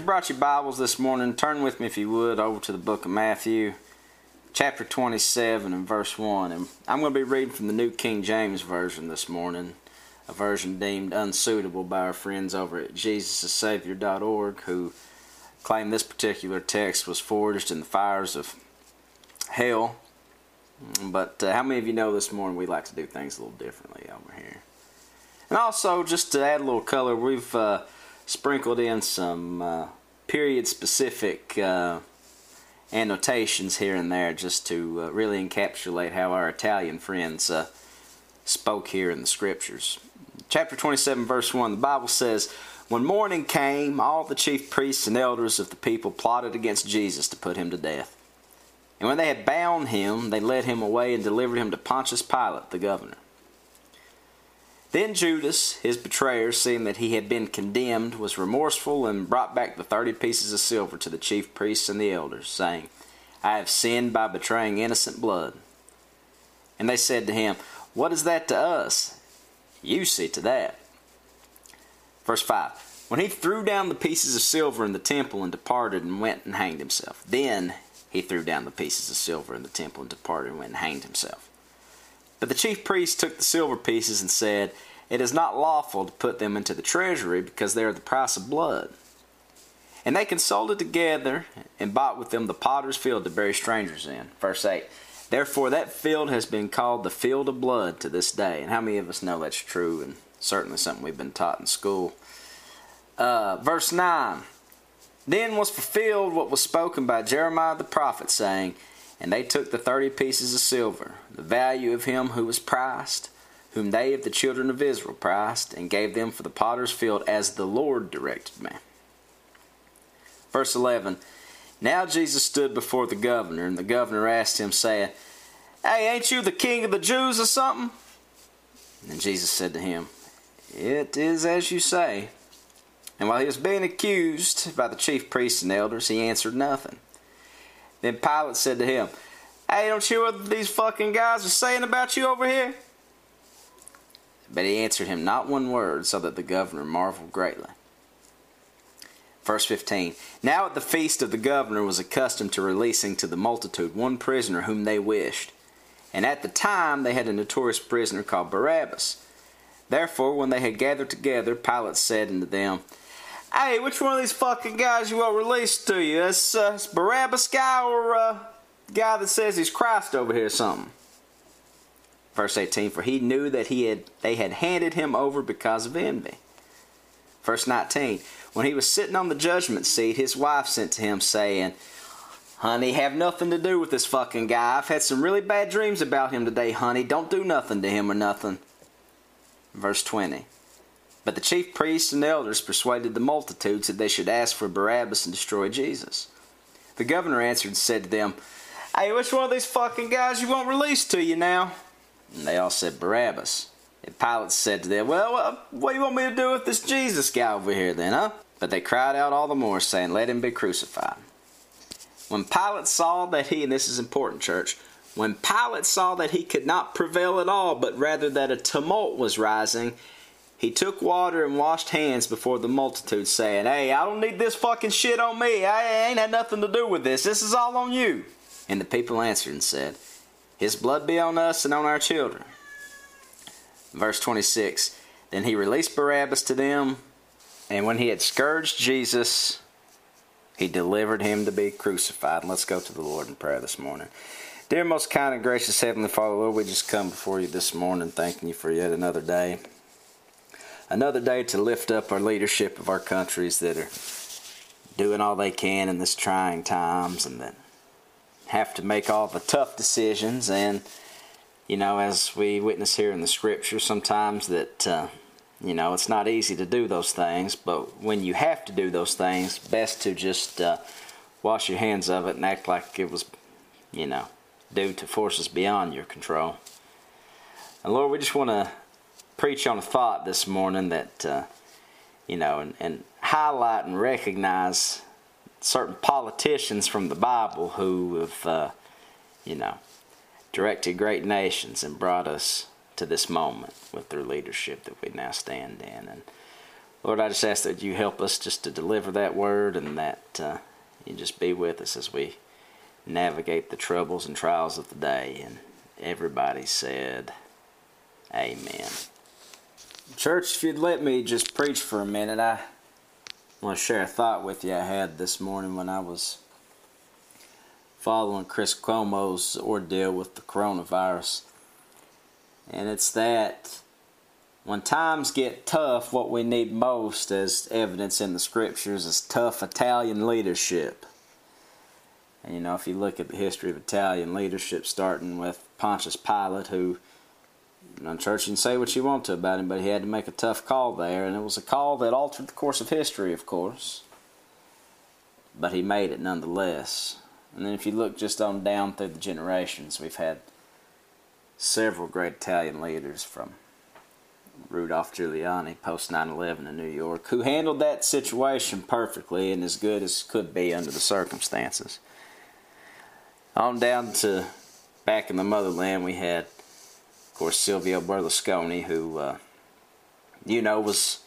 You brought your Bibles this morning, turn with me, if you would, over to the book of Matthew, chapter 27 and verse 1. And I'm going to be reading from the New King James Version this morning, a version deemed unsuitable by our friends over at JesusSavior.org, who claim this particular text was forged in the fires of hell. But uh, how many of you know this morning we like to do things a little differently over here? And also, just to add a little color, we've uh, sprinkled in some uh, period specific uh, annotations here and there just to uh, really encapsulate how our Italian friends uh, spoke here in the scriptures. Chapter 27, verse 1, the Bible says, When morning came, all the chief priests and elders of the people plotted against Jesus to put him to death. And when they had bound him, they led him away and delivered him to Pontius Pilate, the governor. Then Judas, his betrayer, seeing that he had been condemned, was remorseful and brought back the thirty pieces of silver to the chief priests and the elders, saying, I have sinned by betraying innocent blood. And they said to him, What is that to us? You see to that. Verse 5 When he threw down the pieces of silver in the temple and departed and went and hanged himself, then he threw down the pieces of silver in the temple and departed and went and hanged himself. But the chief priests took the silver pieces and said, It is not lawful to put them into the treasury because they are the price of blood. And they consulted together and bought with them the potter's field to bury strangers in. Verse 8 Therefore that field has been called the field of blood to this day. And how many of us know that's true and certainly something we've been taught in school? Uh, verse 9 Then was fulfilled what was spoken by Jeremiah the prophet, saying, and they took the thirty pieces of silver, the value of him who was priced, whom they of the children of Israel priced, and gave them for the potter's field as the Lord directed me. Verse 11 Now Jesus stood before the governor, and the governor asked him, saying, Hey, ain't you the king of the Jews or something? And Jesus said to him, It is as you say. And while he was being accused by the chief priests and elders, he answered nothing. Then Pilate said to him, Hey, don't you hear what these fucking guys are saying about you over here? But he answered him not one word, so that the governor marveled greatly. Verse 15 Now at the feast of the governor was accustomed to releasing to the multitude one prisoner whom they wished. And at the time they had a notorious prisoner called Barabbas. Therefore, when they had gathered together, Pilate said unto them, Hey, which one of these fucking guys you want released to you? This, uh, this Barabbas guy or uh, guy that says he's Christ over here or something? Verse 18, for he knew that he had they had handed him over because of envy. Verse 19, when he was sitting on the judgment seat, his wife sent to him saying, Honey, have nothing to do with this fucking guy. I've had some really bad dreams about him today, honey. Don't do nothing to him or nothing. Verse 20. But the chief priests and elders persuaded the multitudes that they should ask for Barabbas and destroy Jesus. The governor answered and said to them, Hey, which one of these fucking guys you want released to you now? And they all said Barabbas. And Pilate said to them, Well, what do you want me to do with this Jesus guy over here then, huh? But they cried out all the more, saying, Let him be crucified. When Pilate saw that he, and this is important, church, when Pilate saw that he could not prevail at all, but rather that a tumult was rising, he took water and washed hands before the multitude, saying, Hey, I don't need this fucking shit on me. I ain't had nothing to do with this. This is all on you. And the people answered and said, His blood be on us and on our children. Verse 26 Then he released Barabbas to them, and when he had scourged Jesus, he delivered him to be crucified. And let's go to the Lord in prayer this morning. Dear most kind and gracious Heavenly Father, Lord, we just come before you this morning thanking you for yet another day another day to lift up our leadership of our countries that are doing all they can in this trying times and that have to make all the tough decisions. And you know as we witness here in the scripture sometimes that uh, you know it's not easy to do those things but when you have to do those things best to just uh, wash your hands of it and act like it was you know due to forces beyond your control. And lord we just want to preach on a thought this morning that, uh, you know, and, and highlight and recognize certain politicians from the Bible who have, uh, you know, directed great nations and brought us to this moment with their leadership that we now stand in. And Lord, I just ask that you help us just to deliver that word and that uh, you just be with us as we navigate the troubles and trials of the day. And everybody said, Amen. Church, if you'd let me just preach for a minute, I want to share a thought with you I had this morning when I was following Chris Cuomo's ordeal with the coronavirus. And it's that when times get tough, what we need most, as evidence in the scriptures, is tough Italian leadership. And you know, if you look at the history of Italian leadership, starting with Pontius Pilate, who, know, church, can say what you want to about him, but he had to make a tough call there, and it was a call that altered the course of history, of course. But he made it nonetheless. And then if you look just on down through the generations, we've had several great Italian leaders from Rudolph Giuliani post 9 11 in New York, who handled that situation perfectly and as good as could be under the circumstances. On down to back in the motherland, we had, course, Silvio Berlusconi, who, uh, you know, was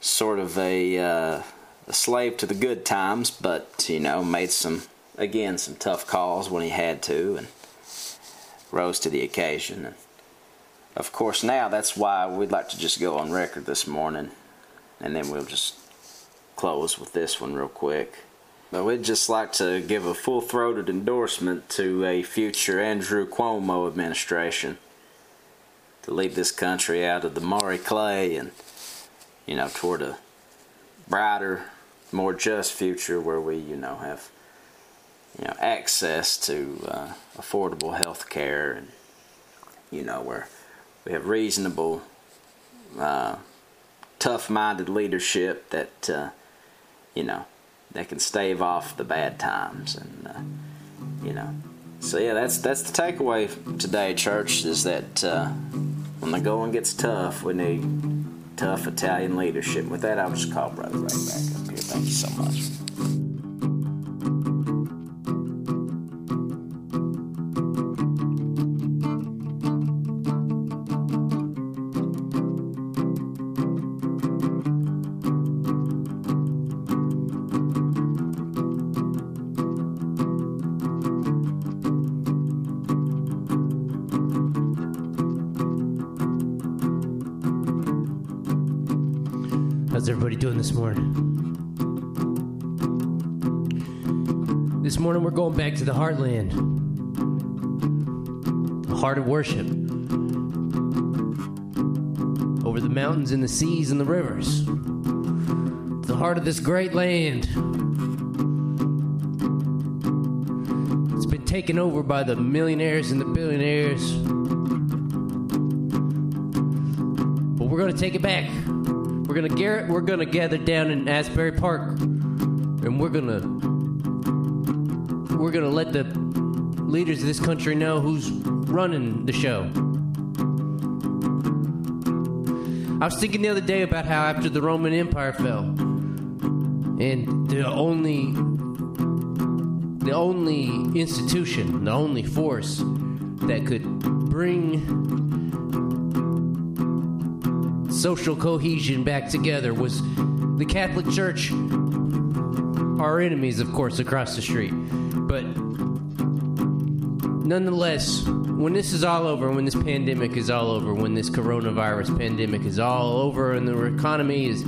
sort of a. Uh, a slave to the good times, but you know, made some again some tough calls when he had to, and rose to the occasion. And of course, now that's why we'd like to just go on record this morning, and then we'll just close with this one real quick. But we'd just like to give a full throated endorsement to a future Andrew Cuomo administration to lead this country out of the miry clay and, you know, toward a brighter, more just future where we, you know, have you know access to uh, affordable health care and you know where we have reasonable, uh, tough-minded leadership that uh, you know that can stave off the bad times and uh, you know. So yeah, that's that's the takeaway today, church. Is that uh, when the going gets tough, we need tough Italian leadership. With that, I'll just call Brother Ray back up here. Thank you so much. Back to the heartland, the heart of worship, over the mountains and the seas and the rivers, the heart of this great land. It's been taken over by the millionaires and the billionaires. But we're going to take it back. We're gonna Garrett. We're gonna gather down in Asbury Park, and we're gonna we're leaders of this country know who's running the show. I was thinking the other day about how after the Roman Empire fell, and the only the only institution, the only force that could bring social cohesion back together was the Catholic Church. Our enemies, of course, across the street. But nonetheless, when this is all over, when this pandemic is all over, when this coronavirus pandemic is all over and the economy is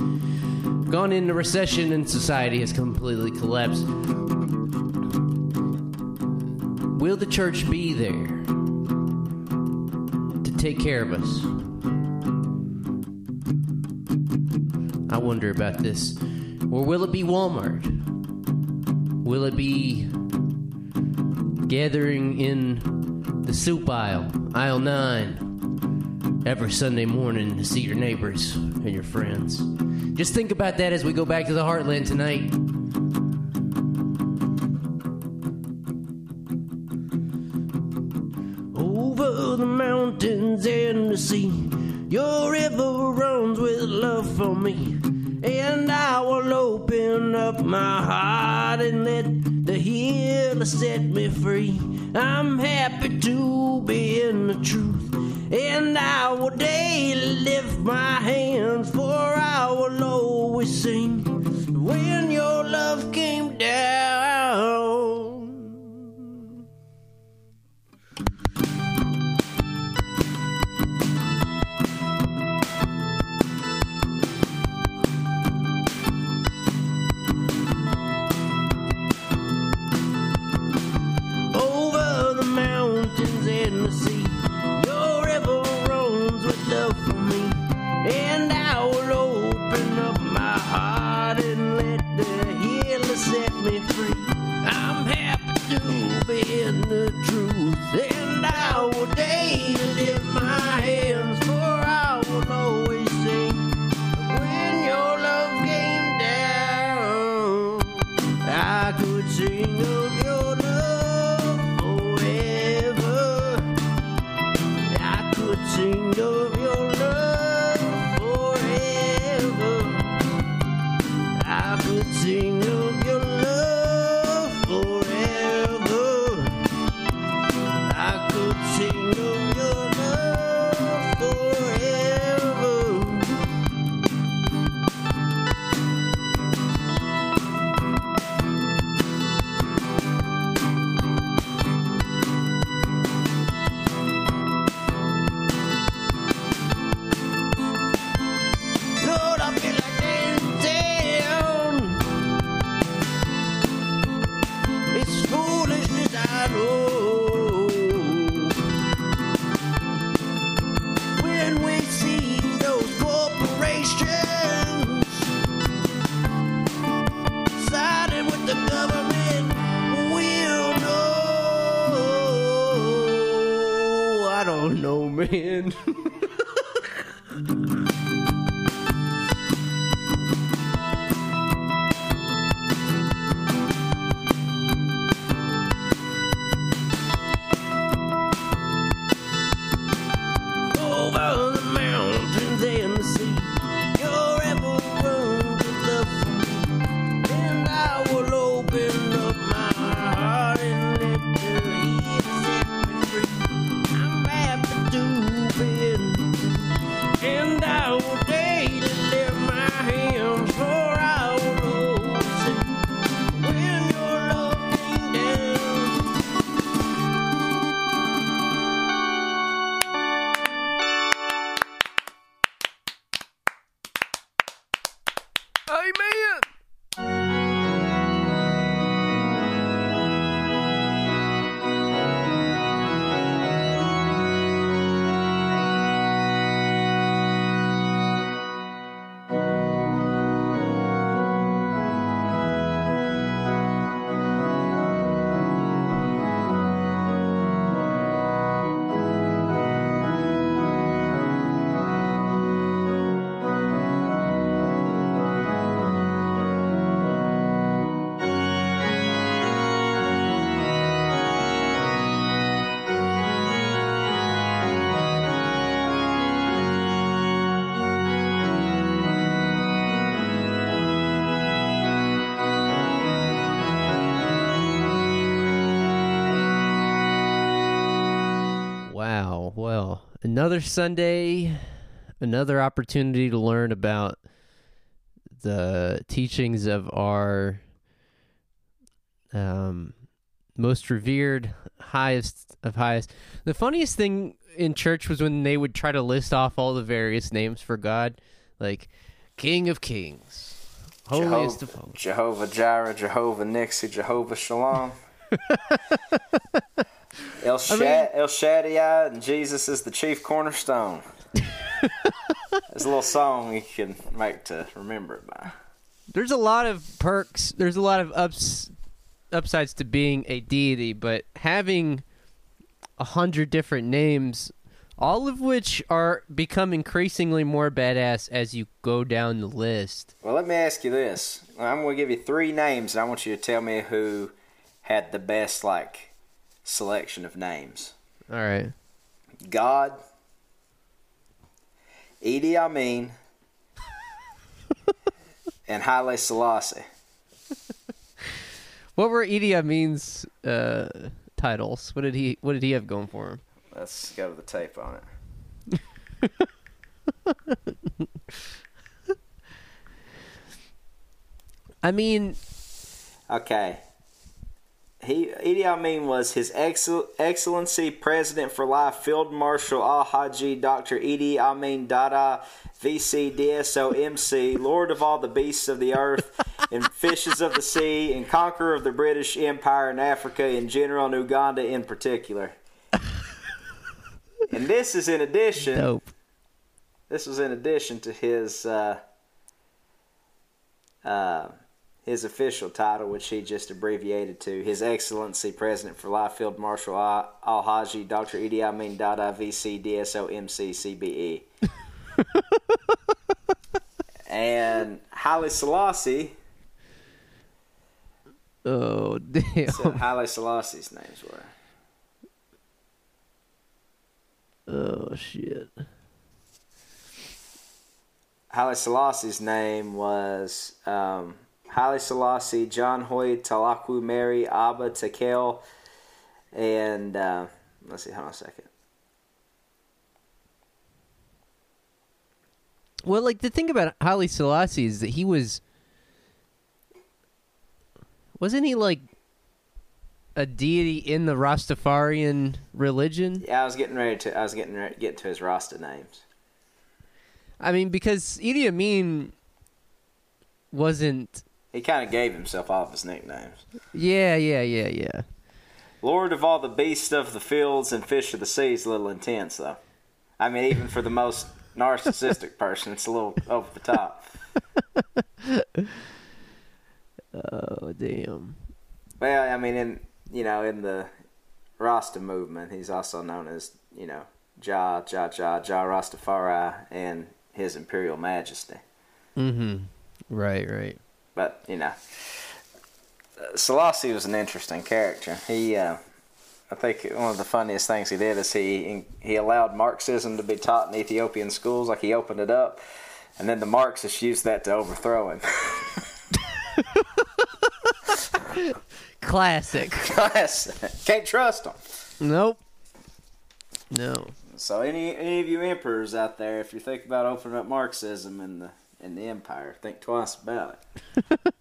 gone into recession and society has completely collapsed, will the church be there to take care of us? I wonder about this. Or will it be Walmart? Will it be gathering in the soup aisle, aisle 9, every Sunday morning to see your neighbors and your friends? Just think about that as we go back to the heartland tonight. Over the mountains and the sea, your river runs with love for me. And I will open up my heart and let the healer set me free. I'm happy to be in the truth, and I will daily lift my hands, another Sunday, another opportunity to learn about the teachings of our um, most revered, highest of highest. The funniest thing in church was when they would try to list off all the various names for God, like King of Kings, holiest of Jehovah, holies. Jehovah Jireh, Jehovah Nissi, Jehovah Shalom. El, Shad- El Shaddai and Jesus is the chief cornerstone. There's a little song you can make to remember it by. there's a lot of perks. There's a lot of ups upsides to being a deity, but having a hundred different names, all of which are become increasingly more badass as you go down the list. Well, let me ask you this. I'm going to give you three names, and I want you to tell me who had the best, like, selection of names. All right. God, Idi Amin, and Haile Selassie. What were Idi Amin's uh, titles? What did he What did he have going for him? Let's go to the tape on it. I mean, Okay. He Idi Amin was His Excel, Excellency President for Life Field Marshal Al Haji Dr. Idi Amin Dada VC DSO MC Lord of all the beasts of the earth and fishes of the sea and conqueror of the British Empire in Africa in general and Uganda in particular. and this is in addition dope. this was in addition to his uh, uh, his official title, which he just abbreviated to His Excellency President for Life Field Marshal Al Haji Dr. Idi Amin Dada VC DSO MC CBE. and Haile Selassie, Oh damn. so Haile Selassie's names were. Oh shit. Haile Selassie's name was um, Haile Selassie, John Hoy, Talaqu Meri, Abba Tekel, and uh, let's see, hold on a second. Well, like the thing about Haile Selassie is that he was wasn't he like a deity in the Rastafarian religion? Yeah, I was getting ready to. I was getting ready to get to his Rasta names. I mean, because Idi Amin wasn't. He kind of gave himself all of his nicknames. Yeah, yeah, yeah, yeah. Lord of all the beasts of the fields and fish of the sea is a little intense, though. I mean, even for the most narcissistic person, it's a little over the top. Oh damn. Well, I mean, in you know, in the Rasta movement, he's also known as you know Jah Jah Jah Jah Rastafari and His Imperial Majesty. Mm-hmm. Right, right. But you know, Selassie was an interesting character. He, uh, I think, one of the funniest things he did is he he allowed Marxism to be taught in Ethiopian schools. Like he opened it up, and then the Marxists used that to overthrow him. Classic. Classic. Can't trust them. nope. No. So any any of you emperors out there, if you think about opening up Marxism in the in the empire, think twice about it.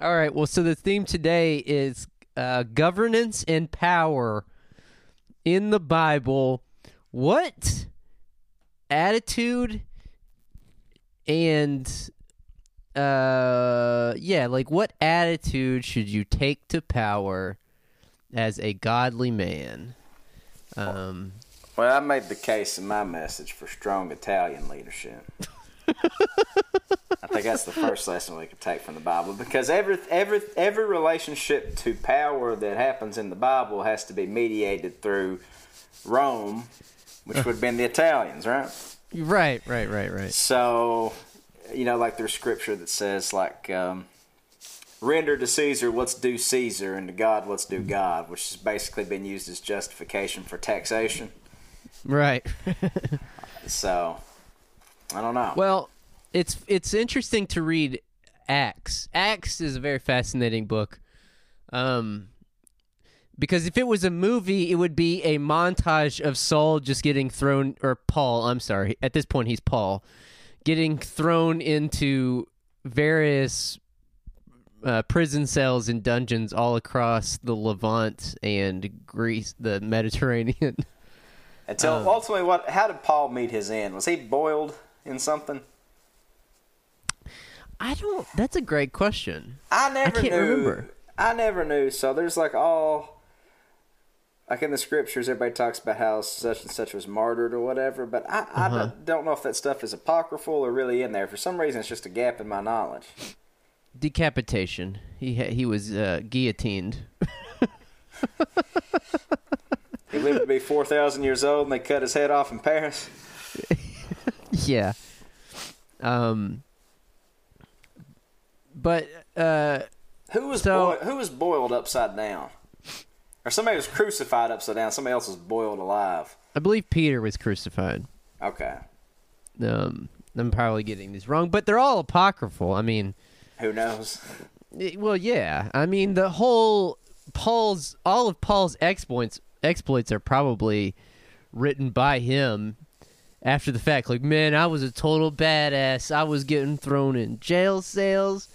All right. Well, so the theme today is uh, governance and power in the Bible. What attitude and uh yeah, like what attitude should you take to power as a godly man? Um Well, I made the case in my message for strong Italian leadership. I think that's the first lesson we could take from the Bible because every every every relationship to power that happens in the Bible has to be mediated through Rome, which would have been the Italians, right? right, right, right, right. So, you know, like there's scripture that says like um, render to Caesar what's due Caesar and to God what's due God, which has basically been used as justification for taxation. Right. So, I don't know. Well, it's it's interesting to read Acts. Acts is a very fascinating book. Um because if it was a movie, it would be a montage of Saul just getting thrown or Paul, I'm sorry. At this point he's Paul, getting thrown into various uh, prison cells and dungeons all across the Levant and Greece, the Mediterranean. Until um, ultimately, what? How did Paul meet his end? Was he boiled in something? I don't. That's a great question. I never can't knew. remember. I never knew. So there's like all, like in the scriptures, everybody talks about how such and such was martyred or whatever. But I, I Uh-huh. don't- don't know if that stuff is apocryphal or really in there. For some reason, it's just a gap in my knowledge. Decapitation. He ha- he was uh, guillotined. He lived to be four thousand years old, and they cut his head off in Paris. yeah. Um. But uh, Who was So- boi- who was boiled upside down? Or somebody was crucified upside down. Somebody else was boiled alive. I believe Peter was crucified. Okay. Um, I'm probably getting these wrong, but they're all apocryphal. I mean, Who knows? eh, well, yeah. I mean, the whole Paul's all of Paul's exploits exploits are probably written by him after the fact. Like, man, I was a total badass. I was getting thrown in jail cells.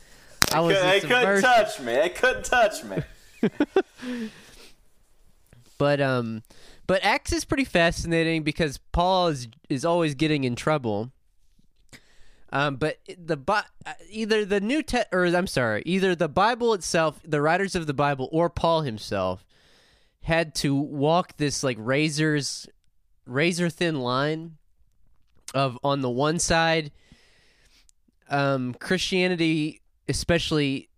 I was they couldn't touch me. They couldn't touch me. But um, but Acts is pretty fascinating because Paul is is always getting in trouble. Um, but the Bi- uh, either the New Te- or I'm sorry, either the Bible itself, the writers of the Bible, or Paul himself had to walk this like razor's razor thin line of on the one side, um, Christianity, especially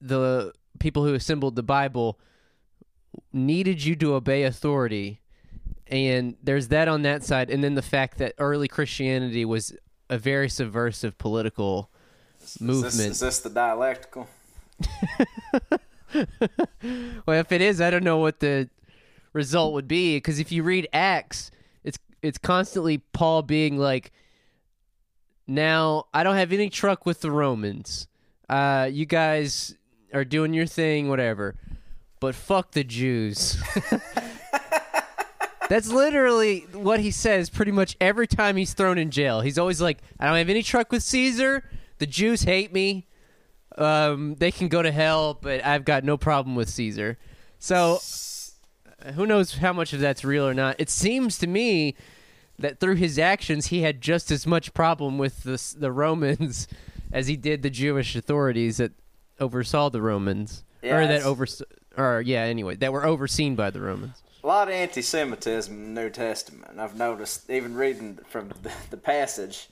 the people who assembled the Bible, needed you to obey authority. And there's that on that side. And then the fact that early christianity was a very subversive political movement Is this, is this the dialectical? well if it is i don't know what the result would be. Because if you read acts it's constantly paul being like now i don't have any truck with the romans uh you guys are doing your thing whatever but fuck the jews That's literally what he says pretty much every time he's thrown in jail. He's always like, I don't have any truck with Caesar. The Jews hate me. Um, they can go to hell, but I've got no problem with Caesar. So who knows how much of that's real or not. It seems to me that through his actions, he had just as much problem with the, the Romans as he did the Jewish authorities that oversaw the Romans. Yeah, or that over, or yeah, anyway, that were overseen by the Romans. A lot of anti-Semitism in the New Testament. I've noticed, even reading from the, the passage,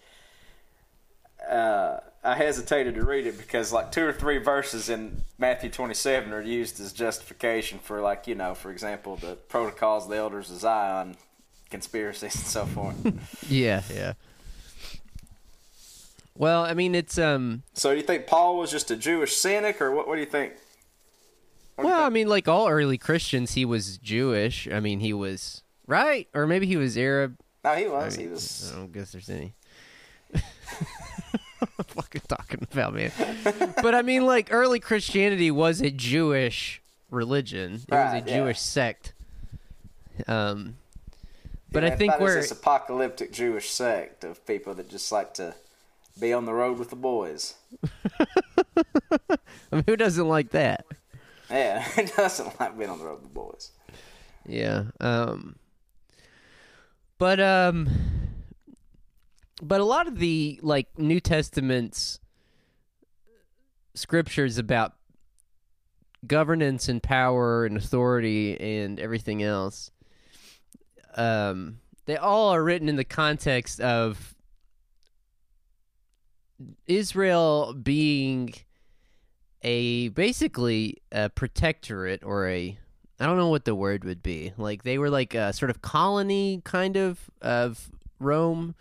uh, I hesitated to read it because like two or three verses in Matthew 27 are used as justification for like you know, for example, the protocols of the elders of Zion, conspiracies and so forth. Yeah, yeah. Well, I mean, it's um. so, do you think Paul was just a Jewish cynic, or what? What do you think? What do you Well, I mean, like all early Christians, he was Jewish. I mean, he was right, or maybe he was Arab. no, he I, was. mean, he was. I don't guess there's any. fucking talking about, man. but I mean, like early Christianity was a Jewish religion. It was a yeah. Jewish sect. Um, but Yeah, I think thought it was we're this apocalyptic Jewish sect of people that just like to be on the road with the boys. I mean, who doesn't like that? Yeah, it doesn't like being on the road with the boys. Yeah. Um but um but a lot of the like New Testament's scriptures about governance and power and authority and everything else um they all are written in the context of Israel being a basically a protectorate or a I don't know what the word would be. Like they were like a sort of colony kind of of Rome.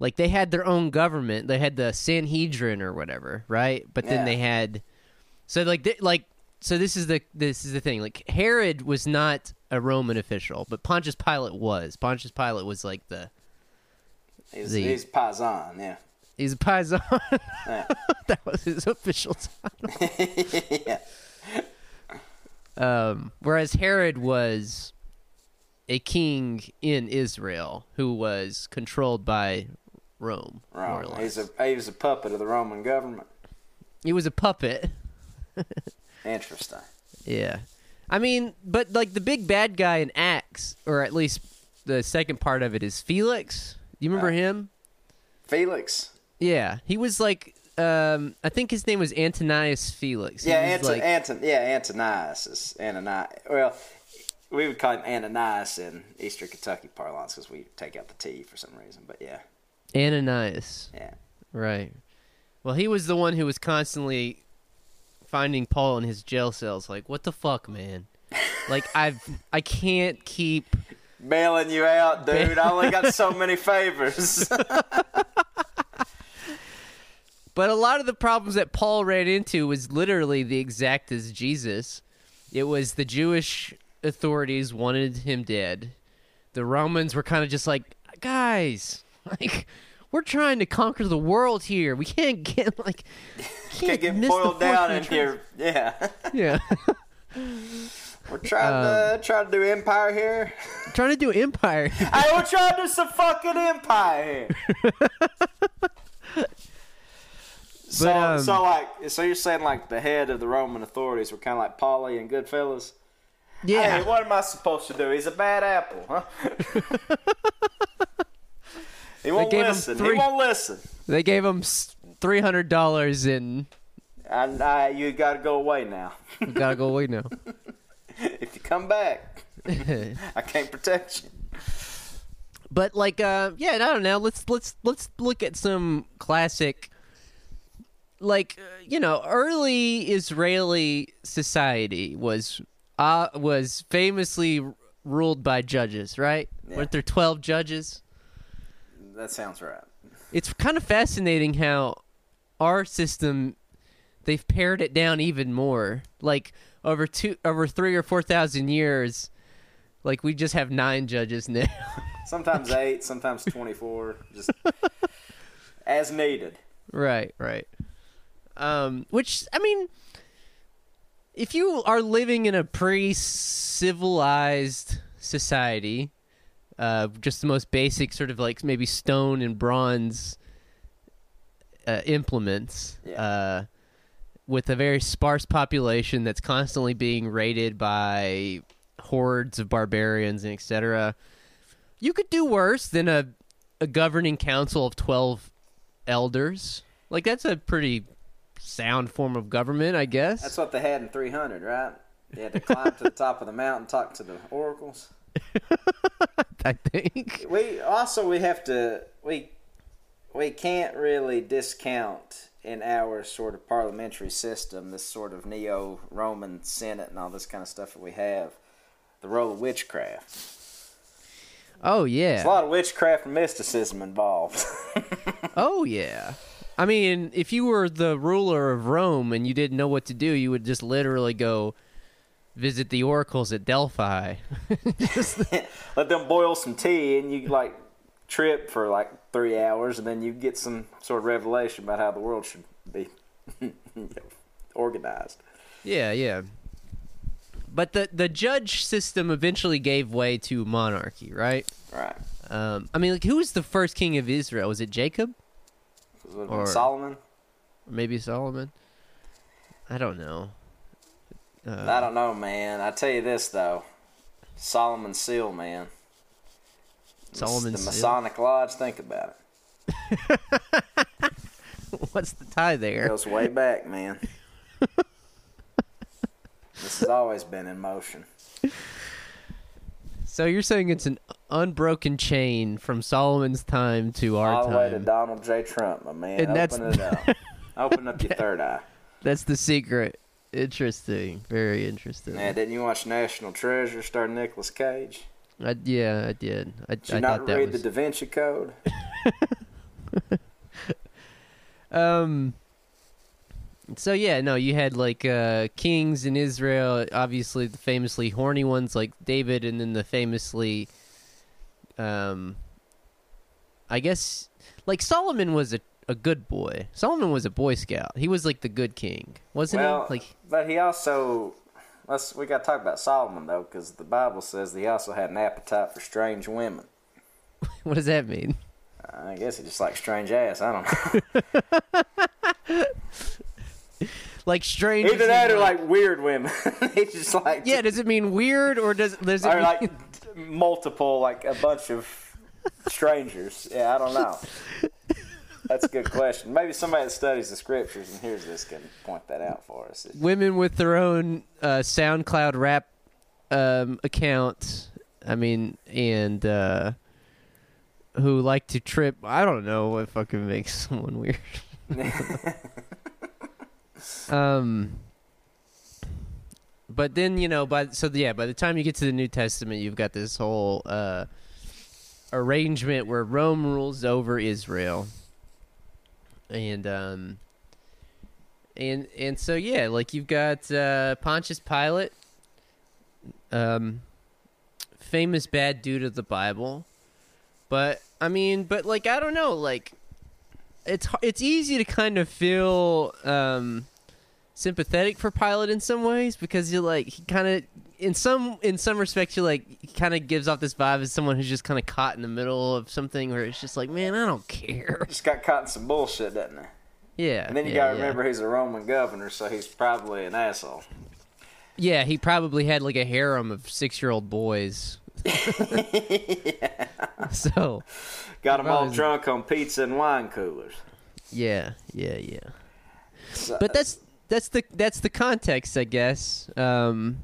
Like they had their own government. They had the Sanhedrin or whatever, right? But then they had so like they, like so this is the this is the thing. Like Herod was not a Roman official, but Pontius Pilate was. Pontius Pilate was like the He's, The- he's Paisan, yeah. he's a paisan. Yeah. that was his official title. yeah. Um, whereas Herod was a king in Israel who was controlled by Rome. less. He's a he was a puppet of the Roman government. He was a puppet. Interesting. Yeah. I mean, but like the big bad guy in Acts, or at least the second part of it is Felix. You remember Right. him? Felix. Yeah. He was like um I think his name was Antonius Felix. He Yeah, was, Anton, like- Anton, yeah, Antonius is Ananias. Well, we would call him Ananias in Eastern Kentucky parlance because we take out the T for some reason. But yeah, Ananias. yeah. Right. Well, he was the one who was constantly finding Paul in his jail cells. Like, what the fuck, man? like, I've I can't keep. Bailing you out, dude. I only got so many favors. But a lot of the problems that Paul ran into was literally the exact as Jesus. It was the Jewish authorities wanted him dead. The Romans were kind of just like, guys, like. We're trying to conquer the world here. We can't get like Can't get miss the boiled down in here. Yeah, Yeah, we're trying to trying to do empire here. trying to do empire. hey, we're trying to do some fucking empire here. So, um, so like, so you're saying like the head of the Roman authorities were kind of like Paulie and Goodfellas? Yeah. Hey, what am I supposed to do? He's a bad apple, huh? He won't gave him listen. He won't listen. They gave him three hundred dollars in. And uh, you got to go away now. We gotta go away now. if you come back, I can't protect you. But like, uh, yeah, I don't know. Let's let's let's look at some classic, like uh, you know, early Israeli society was uh was famously ruled by judges, right? Yeah. Weren't there twelve judges? That sounds right. It's kind of fascinating how our system they've pared it down even more. Like over two over three or four thousand years, like we just have nine judges now. Sometimes eight, sometimes twenty-four, just as needed. Right, right. Um, which I mean, if you are living in a pre-civilized society, uh, just the most basic sort of like maybe stone and bronze uh, implements, Yeah. uh, with a very sparse population that's constantly being raided by hordes of barbarians and etc. You could do worse than a a governing council of twelve elders. Like that's a pretty sound form of government, I guess. That's what they had in 300, right? They had to climb to the top of the mountain, talk to the oracles. I think. We also we have to we we can't really discount in our sort of parliamentary system this sort of neo-Roman Senate and all this kind of stuff that we have the role of witchcraft. Oh yeah, There's a lot of witchcraft and mysticism involved. Oh yeah. I mean, if you were the ruler of Rome and you didn't know what to do, you would just literally go visit the oracles at Delphi. Let them boil some tea and you like trip for like three hours and then you get some sort of revelation about how the world should be organized. yeah, yeah. But the the judge system eventually gave way to monarchy, right? Right. Um, I mean, like, who was the first king of Israel? Was it Jacob Was it Or- Solomon? or maybe Solomon? I don't know. Uh, I don't know, man. I tell you this though, Solomon Seal, man. Solomon the Seal? Masonic Lodge. Think about it. What's the tie there? It goes way back, man. this has always been in motion. So you're saying it's an unbroken chain from Solomon's time to our All the way to. Donald J. Trump, my man. And that's- it up. Open up your third eye. That's the secret. Interesting. Very interesting. Man, didn't you watch National Treasure starring Nicolas Cage? I, yeah, I did. I, Did you I not read was the Da Vinci Code? um. So yeah, no, you had like uh, kings in Israel. Obviously, the famously horny ones like David, and then the famously, um, I guess, like Solomon was a a good boy. Solomon was a boy scout. He was like the good king, wasn't well, he? Like but he also let's we got to talk about Solomon though, because the Bible says that he also had an appetite for strange women. what does that mean? I guess he just like strange ass. I don't know. Like strange. Either that or like weird women. He's just like Yeah, does it mean weird or does does it or mean like multiple, like a bunch of strangers. Yeah, I don't know. That's a good question. Maybe somebody that studies the scriptures and hears this can point that out for us. women with their own uh, SoundCloud rap um, account? I mean, and uh, who like to trip? I don't know what fucking makes someone weird. um, but then you know, by so yeah, by the time you get to the New Testament, you've got this whole uh, arrangement where Rome rules over Israel, and um, and and so yeah, like you've got uh, Pontius Pilate, um, famous bad dude of the Bible, but I mean, but like I don't know, like it's it's easy to kind of feel um, sympathetic for Pilate in some ways because you're like he kind of in some in some respects you like kind of gives off this vibe as someone who's just kind of caught in the middle of something where it's just like man I don't care. just got caught in some bullshit, doesn't he? Yeah. And then you yeah, gotta yeah. remember he's a Roman governor, so he's probably an asshole. Yeah, he probably had like a harem of six-year-old boys. So, Got them all drunk on pizza and wine coolers. yeah, yeah, yeah. So- But that's that's the that's the context, I guess. Um,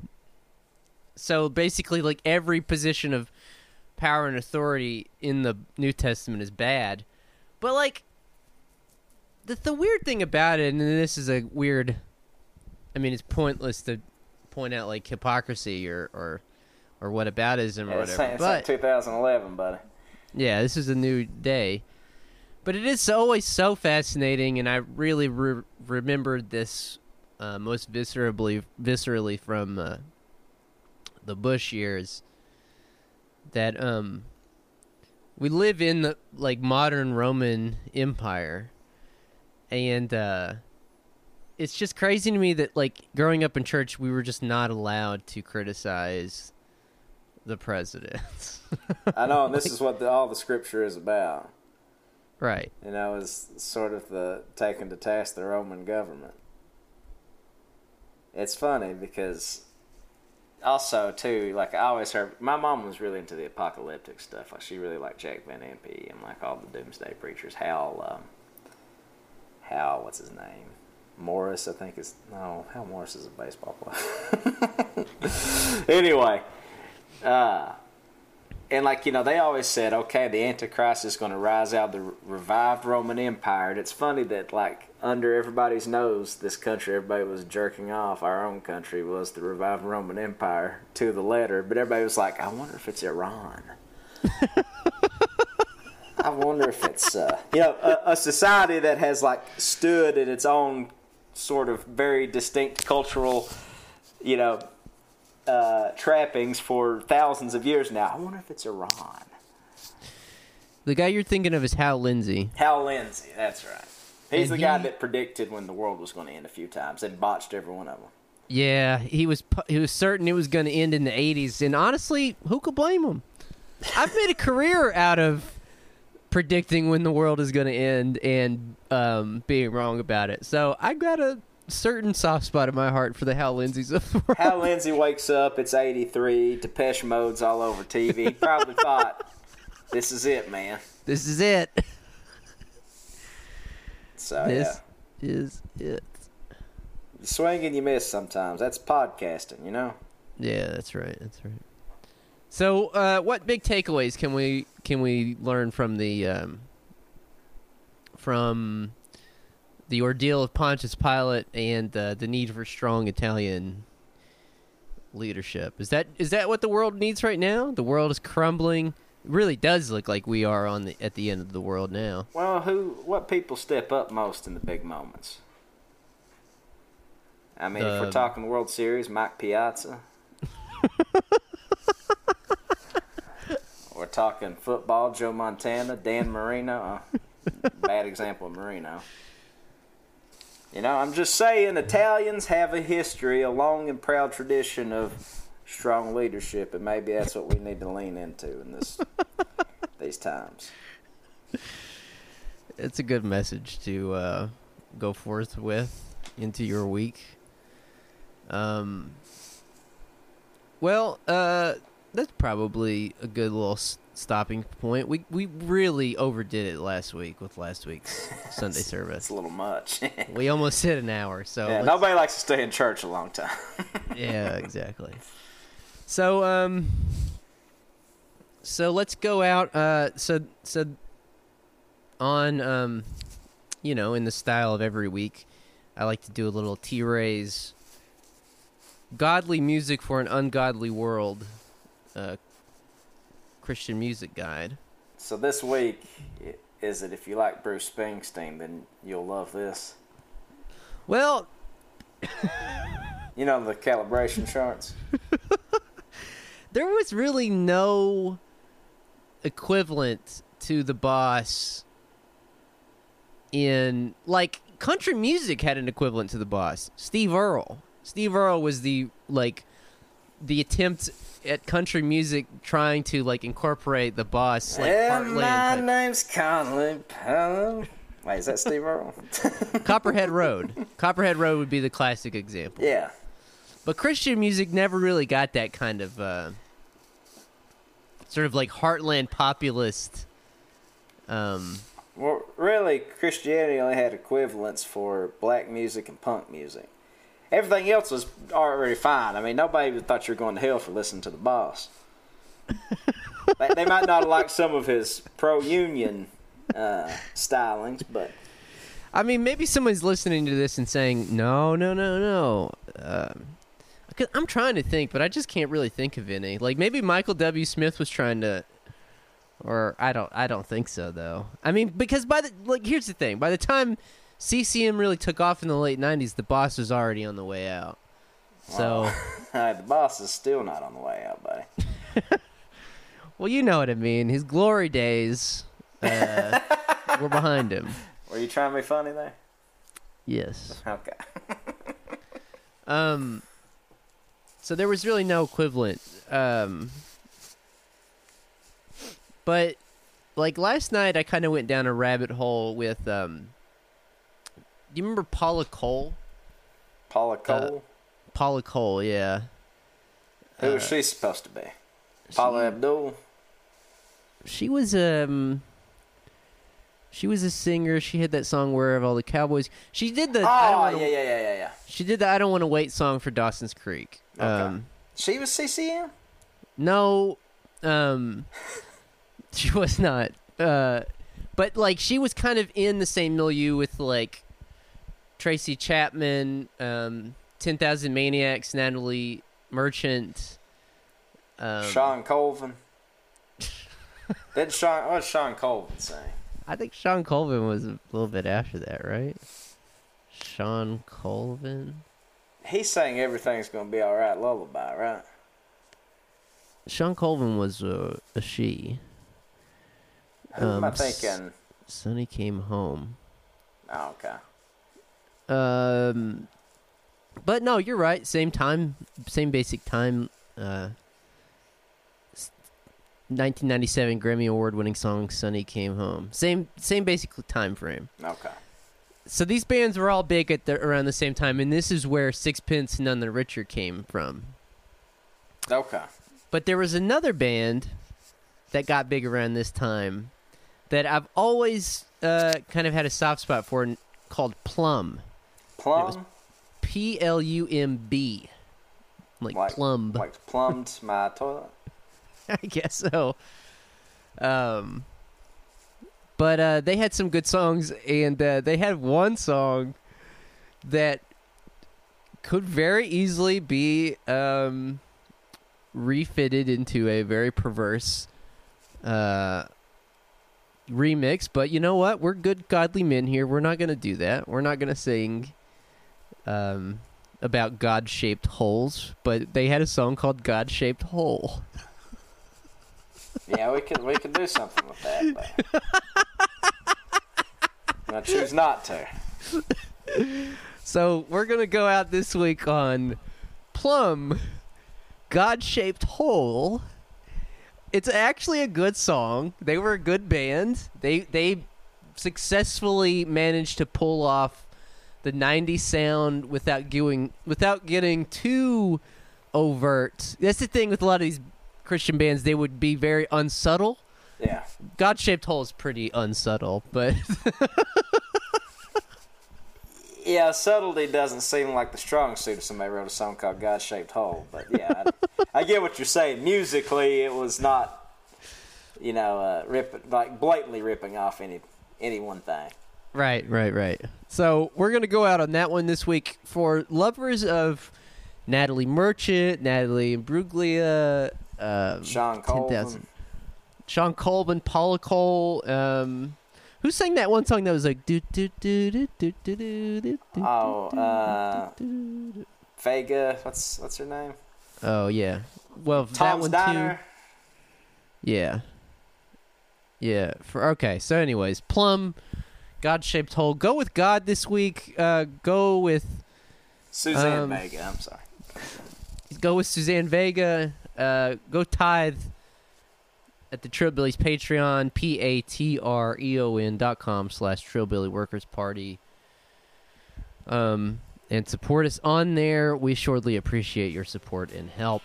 so basically, like every position of power and authority in the New Testament is bad, but like the the weird thing about it, and this is a weird. I mean, it's pointless to point out like hypocrisy or or or whataboutism or Yeah, it's, whatever, it's but like 2011, buddy. yeah, this is a new day. But it is always so fascinating, and I really re- remembered this uh, most viscerally, viscerally from uh, the Bush years. That um, we live in the like modern Roman Empire, and uh, it's just crazy to me that like growing up in church, we were just not allowed to criticize the president. I know, and this is what the, all the scripture is about. right. You know, is sort of the taking to task the Roman government. It's funny because also too, like I always heard, my mom was really into the apocalyptic stuff. Like she really liked Jack Van Impe and like all the doomsday preachers. Hal, um, Hal, what's his name? Morris, I think is no. Hal Morris is a baseball player. anyway, uh, and like you know, they always said, okay, the Antichrist is going to rise out of the revived Roman Empire. And it's funny that like under everybody's nose, this country everybody was jerking off. Our own country was the revived Roman Empire to the letter, but everybody was like, I wonder if it's Iran. I wonder if it's uh, you know a, a society that has like stood in its own sort of very distinct cultural, you know, uh, trappings for thousands of years now. I wonder if it's Iran. The guy you're thinking of is Hal Lindsey. Hal Lindsey, that's right. He's And the guy that predicted when the world was going to end a few times and botched every one of them. Yeah, he was he was certain it was going to end in the 80s, and honestly, who could blame him? I've made a career out of predicting when the world is going to end and um, being wrong about it. So I got a certain soft spot in my heart for the Hal Lindseys of the world. Hal Lindsey wakes up, it's 83, Depeche Mode's all over TV. He probably thought, this is it, man. This is it. So, This yeah. is it. You swing and you miss sometimes. That's podcasting, you know? Yeah, that's right. That's right. So, uh, what big takeaways can we can we learn from the um, from the ordeal of Pontius Pilate and uh, the need for strong Italian leadership? Is that is that what the world needs right now? The world is crumbling. It really does look like we are on the at the end of the world now. Well, who, what people step up most in the big moments? I mean, if we're Um, talking World Series, Mike Piazza. we're talking football, Joe Montana, Dan Marino. Uh, bad example of Marino. You know, I'm just saying, Italians have a history, a long and proud tradition of strong leadership, and maybe that's what we need to lean into in this these times. It's a good message to uh, go forth with into your week. Um, well, uh, that's probably a good little stopping point. We we really overdid it last week with last week's Sunday service. It's a little much. We almost hit an hour, so yeah, nobody likes to stay in church a long time. yeah, exactly. So um, so let's go out. Uh, so so on um, you know, in the style of every week, I like to do a little T Rays godly music for an ungodly world. Uh, Christian music guide. so this week is it if you like Bruce Springsteen, then you'll love this. Well, You know the calibration charts. there was really no equivalent to the boss in like country music had an equivalent to the boss steve earle steve earle was the like the attempt at country music trying to like incorporate the boss like and heartland my type- name's Conley Powell. Wait, is that Steve Earle? Copperhead Road. Copperhead Road would be the classic example. yeah. But Christian music never really got that kind of uh, sort of like heartland populist. Um, Well, really, Christianity only had equivalents for black music and punk music. Everything else was already fine. I mean, nobody thought you were going to hell for listening to the boss. they, they might not liked some of his pro-union uh, stylings, but I mean, maybe someone's listening to this and saying, "No, no, no, no." Um, 'cause I'm trying to think, but I just can't really think of any. Like maybe Michael W. Smith was trying to, or I don't, I don't think so though. I mean, because by the like, here's the thing: by the time CCM really took off in the late '90s, the boss was already on the way out. So, uh, the boss is still not on the way out, buddy. well, you know what I mean. His glory days uh, were behind him. Were you trying to be funny there? Yes. Okay. Um, so there was really no equivalent. Um, but like last night, I kind of went down a rabbit hole with. Um, you remember Paula Cole? Paula Cole. Paula Cole, yeah. Who was she supposed to be? Paula She- Abdul. She was um. She was a singer. She had that song "Where Have All the Cowboys." She did the. I don't Oh, wanna, yeah, yeah, yeah, yeah, yeah. She did the "I Don't Want to Wait" song for Dawson's Creek. Okay. Um, She was CCM. No, um, she was not. Uh, but like she was kind of in the same milieu with like Tracy Chapman, um, Ten Thousand Maniacs, Natalie Merchant. Um, Shawn Colvin. Did Shawn? What Shawn Colvin say? I think Shawn Colvin was a little bit after that, right? Shawn Colvin. He sang "Everything's Gonna Be All Right" lullaby, right? Shawn Colvin was uh, a she. Who am I Um, thinking? Sunny Came Home. Oh, okay. Um, but no, you're right. Same time, same basic time. Uh, 1997 Grammy Award-winning song "Sunny Came Home." Same, same basic time frame. Okay. So these bands were all big at the, around the same time, and this is where Sixpence None the Richer came from. Okay. But there was another band that got big around this time that I've always uh, kind of had a soft spot for, called Plumb. Plumb, P L U M B. Like, Like- plumb. like plumbed my toilet. I guess so. Um, but uh, they had some good songs, and uh, they had one song that could very easily be um, refitted into a very perverse uh, remix. But you know what? We're good, godly men here. We're not going to do that. We're not going to sing um, about God shaped holes. But they had a song called God Shaped Hole. Yeah, we could we could do something with that, but I choose not to. So we're gonna go out this week on Plumb, God Shaped Hole. It's actually a good song. They were a good band. They they successfully managed to pull off the '90s sound without going without getting too overt. That's the thing with a lot of these Christian bands. They would be very unsubtle. Yeah. God Shaped Hole is pretty unsubtle, but Yeah, subtlety doesn't seem like the strong suit if somebody wrote a song called God Shaped Hole. But yeah, I, I get what you're saying. Musically, it was not, you know, uh, rip, like blatantly ripping off any any one thing. Right, right, right. So we're gonna go out on that one this week for lovers of Natalie Merchant, Natalie Imbruglia, um, Shawn 10,000 Colvin. Shawn Colvin, Paula Cole. Um, who sang that one song that was like do do do do do do do do? Oh, uh, do, do. Vega. What's what's her name? Oh yeah. Well, that Tom's one Diner. too. Yeah. Yeah. For okay. So, anyways, Plumb, God shaped hole. Go with God this week. Uh, go with Suzanne Um, Vega. I'm sorry. go with Suzanne Vega. Uh, go tithe. at the Trillbillies Patreon, P A T R E O N dot com slash Trillbilly Workers Party. Um, and support us on there. We surely appreciate your support and help.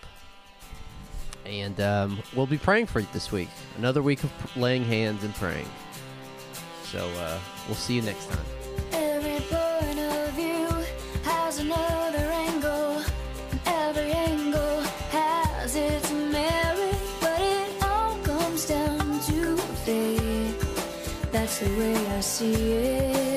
And um, we'll be praying for you this week. Another week of laying hands and praying. So uh, we'll see you next time. Every point of view has another angle. Every angle has its merit, but it all comes down to faith. That's the way I see it.